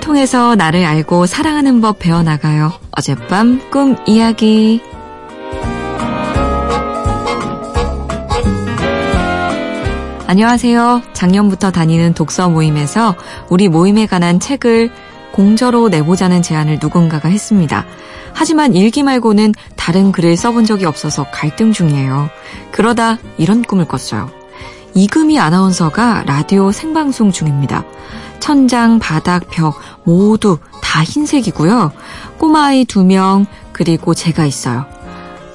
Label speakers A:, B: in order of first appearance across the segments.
A: 꿈을 통해서 나를 알고 사랑하는 법 배워나가요. 어젯밤 꿈 이야기. 안녕하세요. 작년부터 다니는 독서 모임에서 우리 모임에 관한 책을 공저로 내보자는 제안을 누군가가 했습니다. 하지만 일기 말고는 다른 글을 써본 적이 없어서 갈등 중이에요. 그러다 이런 꿈을 꿨어요. 이금희 아나운서가 라디오 생방송 중입니다. 천장, 바닥, 벽 모두 다 흰색이고요. 꼬마아이 두 명, 그리고 제가 있어요.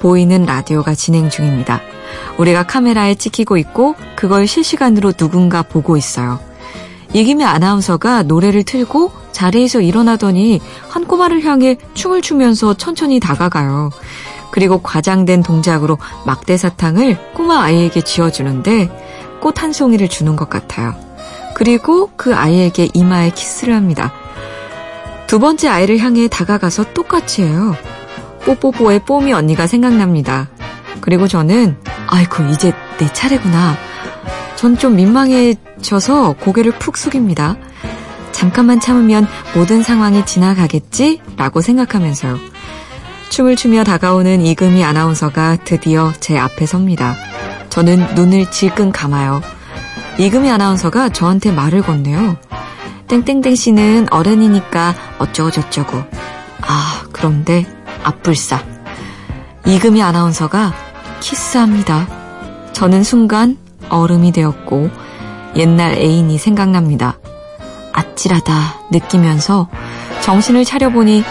A: 보이는 라디오가 진행 중입니다. 우리가 카메라에 찍히고 있고 그걸 실시간으로 누군가 보고 있어요. 이김희 아나운서가 노래를 틀고 자리에서 일어나더니 한 꼬마를 향해 춤을 추면서 천천히 다가가요. 그리고 과장된 동작으로 막대 사탕을 꼬마 아이에게 지어주는데 꽃 한 송이를 주는 것 같아요. 그리고 그 아이에게 이마에 키스를 합니다. 두 번째 아이를 향해 다가가서 똑같이 해요. 뽀뽀뽀의 뽀미 언니가 생각납니다. 그리고 저는 아이고 이제 내 차례구나. 전 좀 민망해져서 고개를 푹 숙입니다. 잠깐만 참으면 모든 상황이 지나가겠지? 라고 생각하면서요. 춤을 추며 다가오는 이금희 아나운서가 드디어 제 앞에 섭니다. 저는 눈을 질끈 감아요. 이금희 아나운서가 저한테 말을 건네요. 땡땡땡 씨는 어른이니까 어쩌고저쩌고. 아, 그런데 앞불싸. 이금희 아나운서가 키스합니다. 저는 순간 얼음이 되었고 옛날 애인이 생각납니다. 아찔하다 느끼면서 정신을 차려보니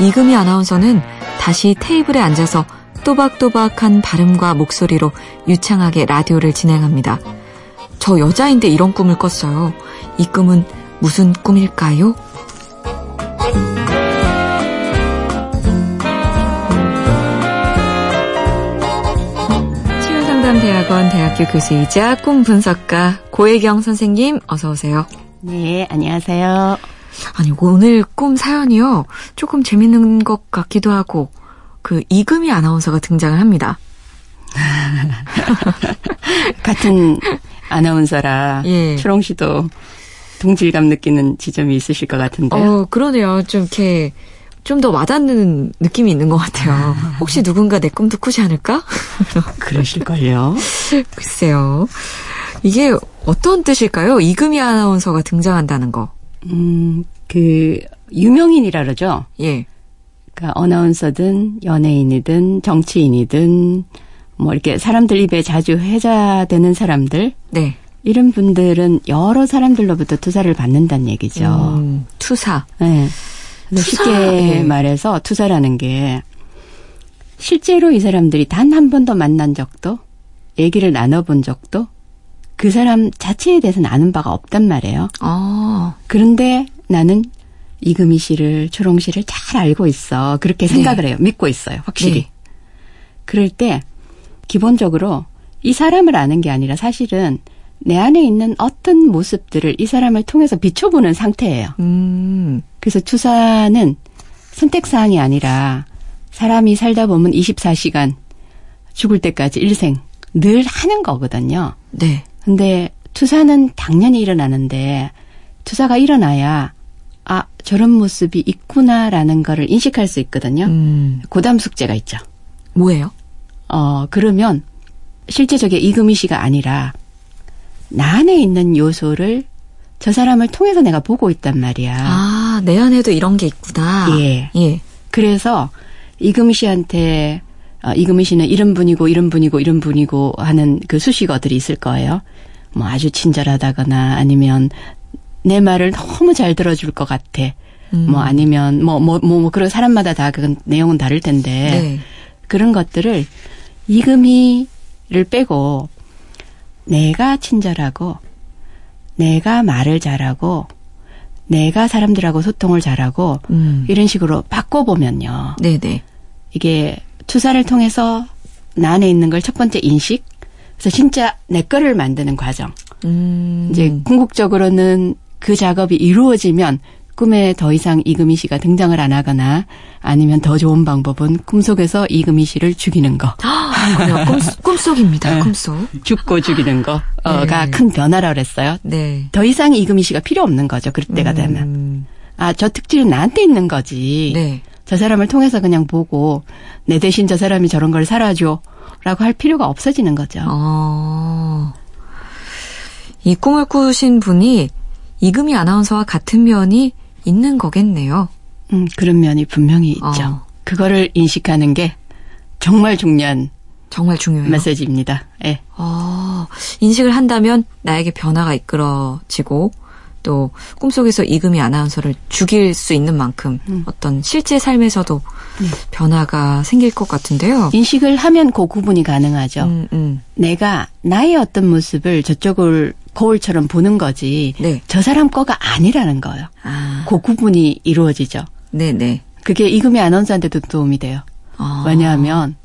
A: 이금희 아나운서는 다시 테이블에 앉아서 또박또박한 발음과 목소리로 유창하게 라디오를 진행합니다. 저 여자인데 이런 꿈을 꿨어요. 이 꿈은 무슨 꿈일까요? 치유상담대학원 대학교 교수이자 꿈 분석가 고혜경 선생님 어서 오세요.
B: 네, 안녕하세요.
A: 아니 오늘 꿈 사연이요 조금 재밌는 것 같기도 하고 그 이금희 아나운서가 등장을 합니다.
B: 같은 아나운서라 예. 초롱 씨도 동질감 느끼는 지점이 있으실 것 같은데요.
A: 어, 그러네요. 좀 이렇게 좀 더 와닿는 느낌이 있는 것 같아요. 혹시 누군가 내 꿈도 꾸지 않을까?
B: 그러실걸요.
A: 글쎄요. 이게 어떤 뜻일까요? 이금희 아나운서가 등장한다는 거.
B: 음, 그 유명인이라 그러죠.
A: 예.
B: 그러니까 어나운서든 연예인이든 정치인이든 뭐 이렇게 사람들 입에 자주 회자되는 사람들.
A: 네.
B: 이런 분들은 여러 사람들로부터 투사를 받는다는 얘기죠. 음,
A: 투사.
B: 네. 투사. 쉽게 네. 말해서 투사라는 게 실제로 이 사람들이 단 한 번도 만난 적도 얘기를 나눠본 적도 그 사람 자체에 대해서는 아는 바가 없단 말이에요.
A: 아.
B: 그런데 나는 이금희 씨를 초롱 씨를 잘 알고 있어. 그렇게 생각을 네. 해요. 믿고 있어요. 확실히. 네. 그럴 때 기본적으로 이 사람을 아는 게 아니라 사실은 내 안에 있는 어떤 모습들을 이 사람을 통해서 비춰보는 상태예요.
A: 음.
B: 그래서 투사는 선택사항이 아니라 사람이 살다 보면 24시간 죽을 때까지 일생 늘 하는 거거든요.
A: 네.
B: 근데 투사는 당연히 일어나는데 투사가 일어나야 아 저런 모습이 있구나라는 거를 인식할 수 있거든요.
A: 음.
B: 고담 숙제가 있죠.
A: 뭐예요?
B: 어 그러면 실제 저게 이금희 씨가 아니라 나 안에 있는 요소를 저 사람을 통해서 내가 보고 있단 말이야.
A: 아, 내 안에도 이런 게 있구나.
B: 예.
A: 예.
B: 그래서 이금희 씨한테 어, 이금희 씨는 이런 분이고 이런 분이고 이런 분이고 하는 그 수식어들이 있을 거예요. 뭐 아주 친절하다거나 아니면 내 말을 너무 잘 들어줄 것 같아. 음. 뭐 아니면 뭐 뭐뭐 뭐, 뭐, 그런 사람마다 다 그건 내용은 다를 텐데
A: 네.
B: 그런 것들을 이금희 를 빼고 내가 친절하고 내가 말을 잘하고 내가 사람들하고 소통을 잘하고 음. 이런 식으로 바꿔보면요.
A: 네네.
B: 이게 투사를 통해서 나 안에 있는 걸 첫 번째 인식, 그래서 진짜 내 거를 만드는 과정.
A: 음.
B: 이제 궁극적으로는 그 작업이 이루어지면 꿈에 더 이상 이금희 씨가 등장을 안 하거나 아니면 더 좋은 방법은 꿈속에서 이금희 씨를 죽이는 거.
A: 그래요. 꿈, 꿈속입니다. 네. 꿈속.
B: 죽고 죽이는 거가 네. 큰 변화라 그랬어요.
A: 네.
B: 더 이상 이금희 씨가 필요 없는 거죠. 그럴 때가 음. 되면. 아, 저 특질은 나한테 있는 거지.
A: 네.
B: 저 사람을 통해서 그냥 보고 내 대신 저 사람이 저런 걸 살아줘. 라고 할 필요가 없어지는 거죠.
A: 어. 이 꿈을 꾸신 분이 이금희 아나운서와 같은 면이 있는 거겠네요.
B: 음, 그런 면이 분명히 있죠.
A: 어.
B: 그거를 인식하는 게 정말 중요한
A: 정말 중요해요.
B: 메시지입니다. 예.
A: 어, 인식을 한다면 나에게 변화가 이끌어지고 또 꿈속에서 이금희 아나운서를 죽일 수 있는 만큼
B: 음.
A: 어떤 실제 삶에서도
B: 네.
A: 변화가 생길 것 같은데요.
B: 인식을 하면 그 구분이 가능하죠.
A: 음, 음.
B: 내가 나의 어떤 모습을 저쪽을 거울처럼 보는 거지.
A: 네.
B: 저 사람 거가 아니라는 거예요.
A: 아,
B: 그 구분이 이루어지죠.
A: 네네.
B: 그게 이금희 아나운서한테도 도움이 돼요.
A: 어.
B: 왜냐하면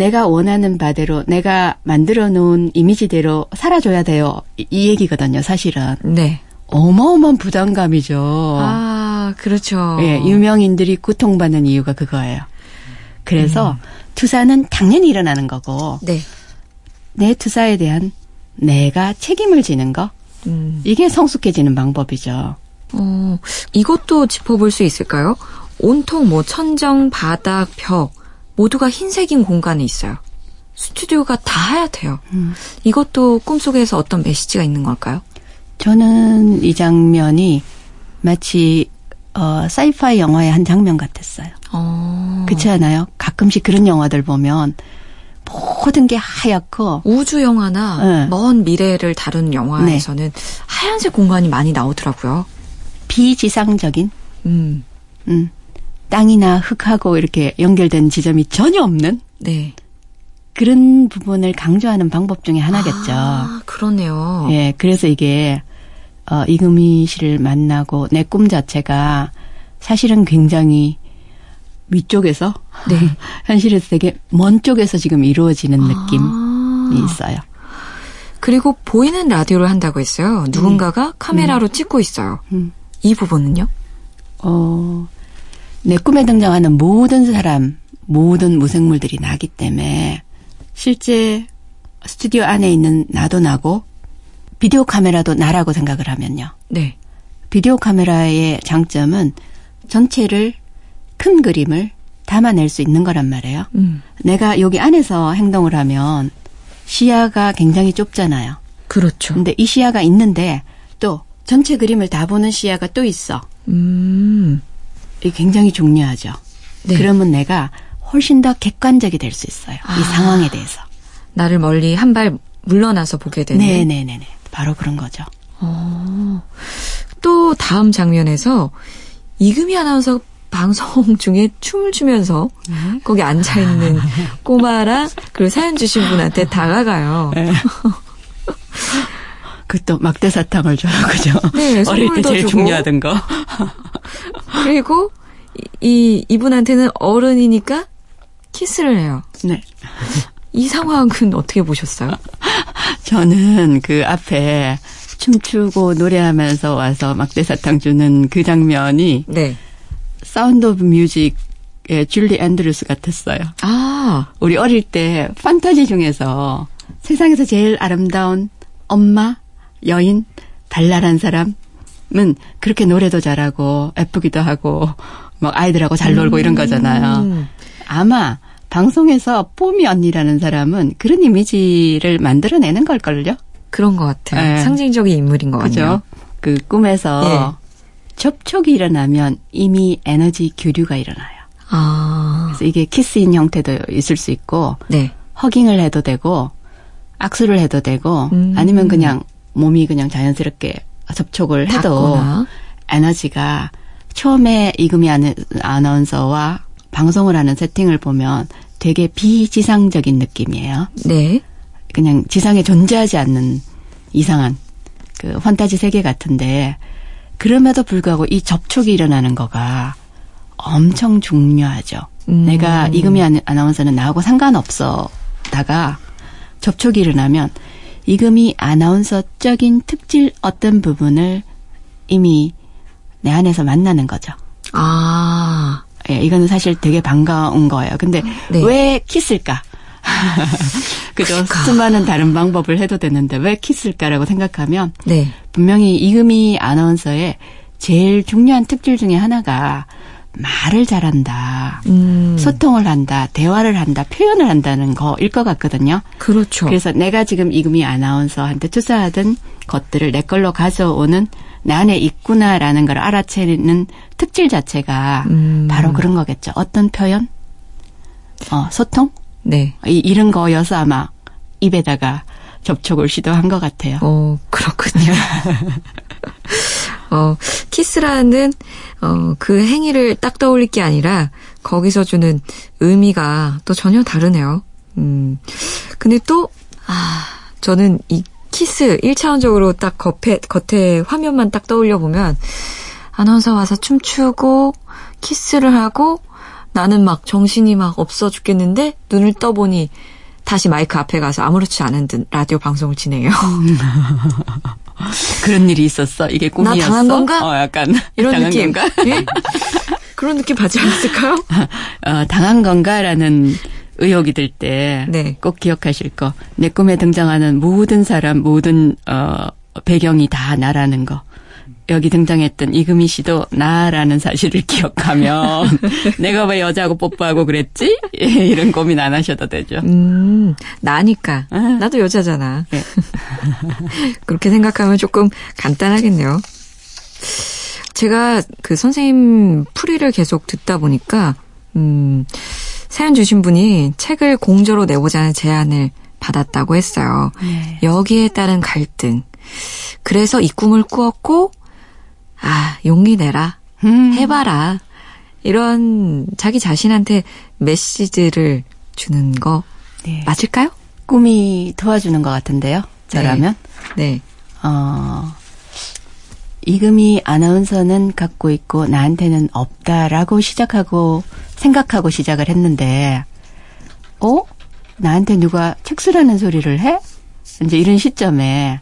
B: 내가 원하는 바대로 내가 만들어 놓은 이미지대로 살아줘야 돼요. 이, 이 얘기거든요, 사실은.
A: 네.
B: 어마어마한 부담감이죠.
A: 아, 그렇죠.
B: 예, 유명인들이 고통받는 이유가 그거예요. 그래서 투사는 당연히 일어나는 거고
A: 네.
B: 내 투사에 대한 내가 책임을 지는 거
A: 음.
B: 이게 성숙해지는 방법이죠.
A: 어, 이것도 짚어볼 수 있을까요? 온통 뭐 천정, 바닥, 벽 모두가 흰색인 공간에 있어요. 스튜디오가 다 하얗대요.
B: 음.
A: 이것도 꿈속에서 어떤 메시지가 있는 걸까요?
B: 저는 이 장면이 마치 어, 사이파이 영화의 한 장면 같았어요.
A: 어.
B: 그렇지 않아요? 가끔씩 그런 영화들 보면 모든 게 하얗고
A: 우주 영화나
B: 네.
A: 먼 미래를 다룬 영화에서는 하얀색 공간이 많이 나오더라고요.
B: 비지상적인
A: 음.
B: 음, 땅이나 흙하고 이렇게 연결된 지점이 전혀 없는
A: 네.
B: 그런 부분을 강조하는 방법 중에 하나겠죠.
A: 아, 그러네요.
B: 예, 그래서 이게 어, 이금희 씨를 만나고 내 꿈 자체가 사실은 굉장히 위쪽에서
A: 네.
B: 현실에서 되게 먼 쪽에서 지금 이루어지는 느낌이
A: 아.
B: 있어요.
A: 그리고 보이는 라디오를 한다고 했어요. 누군가가 카메라로 찍고 있어요.
B: 음.
A: 이 부분은요?
B: 어, 내 꿈에 등장하는 모든 사람, 모든 무생물들이 나기 때문에 실제 스튜디오 안에 있는 나도 나고 비디오 카메라도 나라고 생각을 하면요.
A: 네.
B: 비디오 카메라의 장점은 전체를 큰 그림을 담아낼 수 있는 거란 말이에요.
A: 음.
B: 내가 여기 안에서 행동을 하면 시야가 굉장히 좁잖아요.
A: 그렇죠.
B: 근데 이 시야가 있는데 또 전체 그림을 다 보는 시야가 또 있어.
A: 음.
B: 굉장히 중요하죠.
A: 네.
B: 그러면 내가 훨씬 더 객관적이 될 수 있어요.
A: 아.
B: 이 상황에 대해서.
A: 나를 멀리 한 발 물러나서 보게 되는.
B: 네네네네. 바로 그런 거죠.
A: 어. 또 다음 장면에서 이금희 아나운서 방송 중에 춤을 추면서 거기 앉아 있는 꼬마랑 그리고 사연 주신 분한테 다가가요.
B: 그또 막대 사탕을 줘요, 그죠?
A: 네,
B: 어릴 때 제일
A: 주고.
B: 중요하던 거.
A: 그리고 이, 이 이분한테는 어른이니까 키스를 해요.
B: 네.
A: 이 상황은 어떻게 보셨어요?
B: 저는 그 앞에 춤추고 노래하면서 와서 막대 사탕 주는 그 장면이
A: 네.
B: 사운드 오브 뮤직 의 줄리 앤드루스 같았어요.
A: 아,
B: 우리 어릴 때 판타지 중에서 세상에서 제일 아름다운 엄마, 여인, 발랄한 사람 은 그렇게 노래도 잘하고 예쁘기도 하고 막 아이들하고 잘 놀고 이런 거잖아요.
A: 음.
B: 아마 방송에서 뽀미 언니라는 사람은 그런 이미지를 만들어내는 걸걸요?
A: 그런 것 같아요.
B: 네.
A: 상징적인 인물인 것.
B: 그죠? 그 꿈에서 접촉이 일어나면 이미 에너지 교류가 일어나요.
A: 아,
B: 그래서 이게 키스인 형태도 있을 수 있고
A: 네.
B: 허깅을 해도 되고 악수를 해도 되고
A: 음.
B: 아니면 그냥 몸이 그냥 자연스럽게 접촉을 해도
A: 닿거나.
B: 에너지가 처음에 이금희 아나- 아나운서와 방송을 하는 세팅을 보면 되게 비지상적인 느낌이에요.
A: 네.
B: 그냥 지상에 존재하지 않는 이상한 그 판타지 세계 같은데 그럼에도 불구하고 이 접촉이 일어나는 거가 엄청 중요하죠.
A: 음.
B: 내가 이금희 아나- 아나운서는 나하고 상관없어 다가 접촉이 일어나면 이금희 아나운서적인 특질 어떤 부분을 이미 내 안에서 만나는 거죠.
A: 아,
B: 예, 이거는 사실 되게 반가운 거예요. 근데
A: 네.
B: 왜 키스일까? 그죠?
A: 그러니까.
B: 수많은 다른 방법을 해도 되는데 왜 키스일까라고 생각하면
A: 네.
B: 분명히 이금희 아나운서의 제일 중요한 특질 중에 하나가 말을 잘한다.
A: 음.
B: 소통을 한다. 대화를 한다. 표현을 한다는 거일 것 같거든요.
A: 그렇죠.
B: 그래서 내가 지금 이금희 아나운서한테 투자하던 것들을 내 걸로 가져오는 내 안에 있구나라는 걸 알아채는 특질 자체가
A: 음.
B: 바로 그런 거겠죠. 어떤 표현? 어, 소통?
A: 네.
B: 이, 이런 거여서 아마 입에다가 접촉을 시도한 것 같아요.
A: 어, 그렇군요. 어, 키스라는, 어, 그 행위를 딱 떠올릴 게 아니라, 거기서 주는 의미가 또 전혀 다르네요. 음. 근데 또, 아, 저는 이 키스 1차원적으로 딱 겉에, 겉에 화면만 딱 떠올려 보면, 아나운서 와서 춤추고, 키스를 하고, 나는 막 정신이 막 없어 죽겠는데, 눈을 떠보니, 다시 마이크 앞에 가서 아무렇지 않은 듯 라디오 방송을 진행해요.
B: 그런 일이 있었어? 이게 꿈이었어?
A: 나 당한 건가?
B: 어, 약간
A: 이런 느낌.
B: 건가?
A: 예? 그런 느낌 받지 않았을까요?
B: 어, 당한 건가라는 의혹이 들 때꼭
A: 네.
B: 기억하실 거. 내 꿈에 등장하는 모든 사람, 모든 어, 배경이 다 나라는 거. 여기 등장했던 이금희 씨도 나라는 사실을 기억하면 내가 왜 여자하고 뽀뽀하고 그랬지? 예, 이런 고민 안 하셔도 되죠.
A: 음, 나니까.
B: 아.
A: 나도 여자잖아.
B: 네.
A: 그렇게 생각하면 조금 간단하겠네요. 제가 그 선생님 풀이를 계속 듣다 보니까, 음, 사연 주신 분이 책을 공저로 내보자는 제안을 받았다고 했어요.
B: 네.
A: 여기에 따른 갈등. 그래서 이 꿈을 꾸었고, 아, 용기 내라.
B: 음.
A: 해봐라. 이런 자기 자신한테 메시지를 주는 거
B: 네.
A: 맞을까요?
B: 꿈이 도와주는 것 같은데요. 저라면.
A: 네.
B: 어, 이금희 아나운서는 갖고 있고 나한테는 없다라고 시작하고 생각하고 시작을 했는데, 어? 나한테 누가 책수라는 소리를 해? 이제 이런 시점에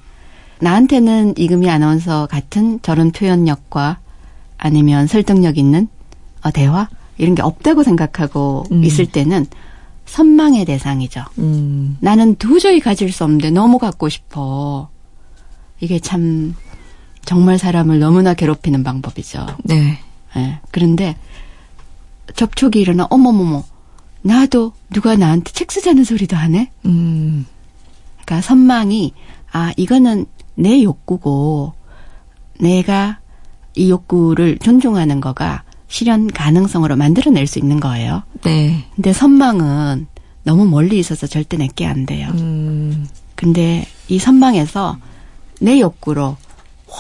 B: 나한테는 이금희 아나운서 같은 저런 표현력과 아니면 설득력 있는 어, 대화 이런 게 없다고 생각하고
A: 음.
B: 있을 때는 선망의 대상이죠.
A: 음,
B: 나는 도저히 가질 수 없는데 너무 갖고 싶어. 이게 참 정말 사람을 너무나 괴롭히는 방법이죠.
A: 네.
B: 예. 그런데 접촉이 일어나 어머머머 나도 누가 나한테 책 쓰자는 소리도 하네.
A: 음,
B: 그러니까 선망이 아 이거는 내 욕구고 내가 이 욕구를 존중하는 거가 실현 가능성으로 만들어낼 수 있는 거예요.
A: 네.
B: 근데 선망은 너무 멀리 있어서 절대 내게 안 돼요.
A: 음,
B: 근데 이 선망에서 내 욕구로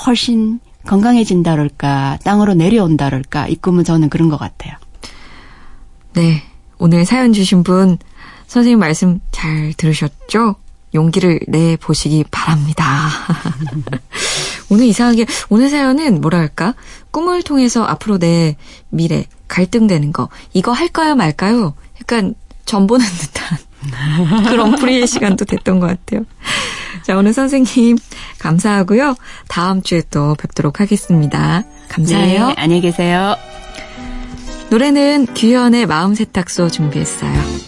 B: 훨씬 건강해진다 그럴까, 땅으로 내려온다 그럴까, 이 꿈은 저는 그런 것 같아요.
A: 네. 오늘 사연 주신 분, 선생님 말씀 잘 들으셨죠? 용기를 내 보시기 바랍니다. 오늘 이상하게, 오늘 사연은 뭐랄까, 꿈을 통해서 앞으로 내 미래, 갈등되는 거, 이거 할까요 말까요? 약간 전보는 듯한 그런 풀이의 시간도 됐던 것 같아요. 자, 오늘 선생님 감사하고요. 다음 주에 또 뵙도록 하겠습니다. 감사해요.
B: 네, 안녕히 계세요.
A: 노래는 규현의 마음 세탁소 준비했어요.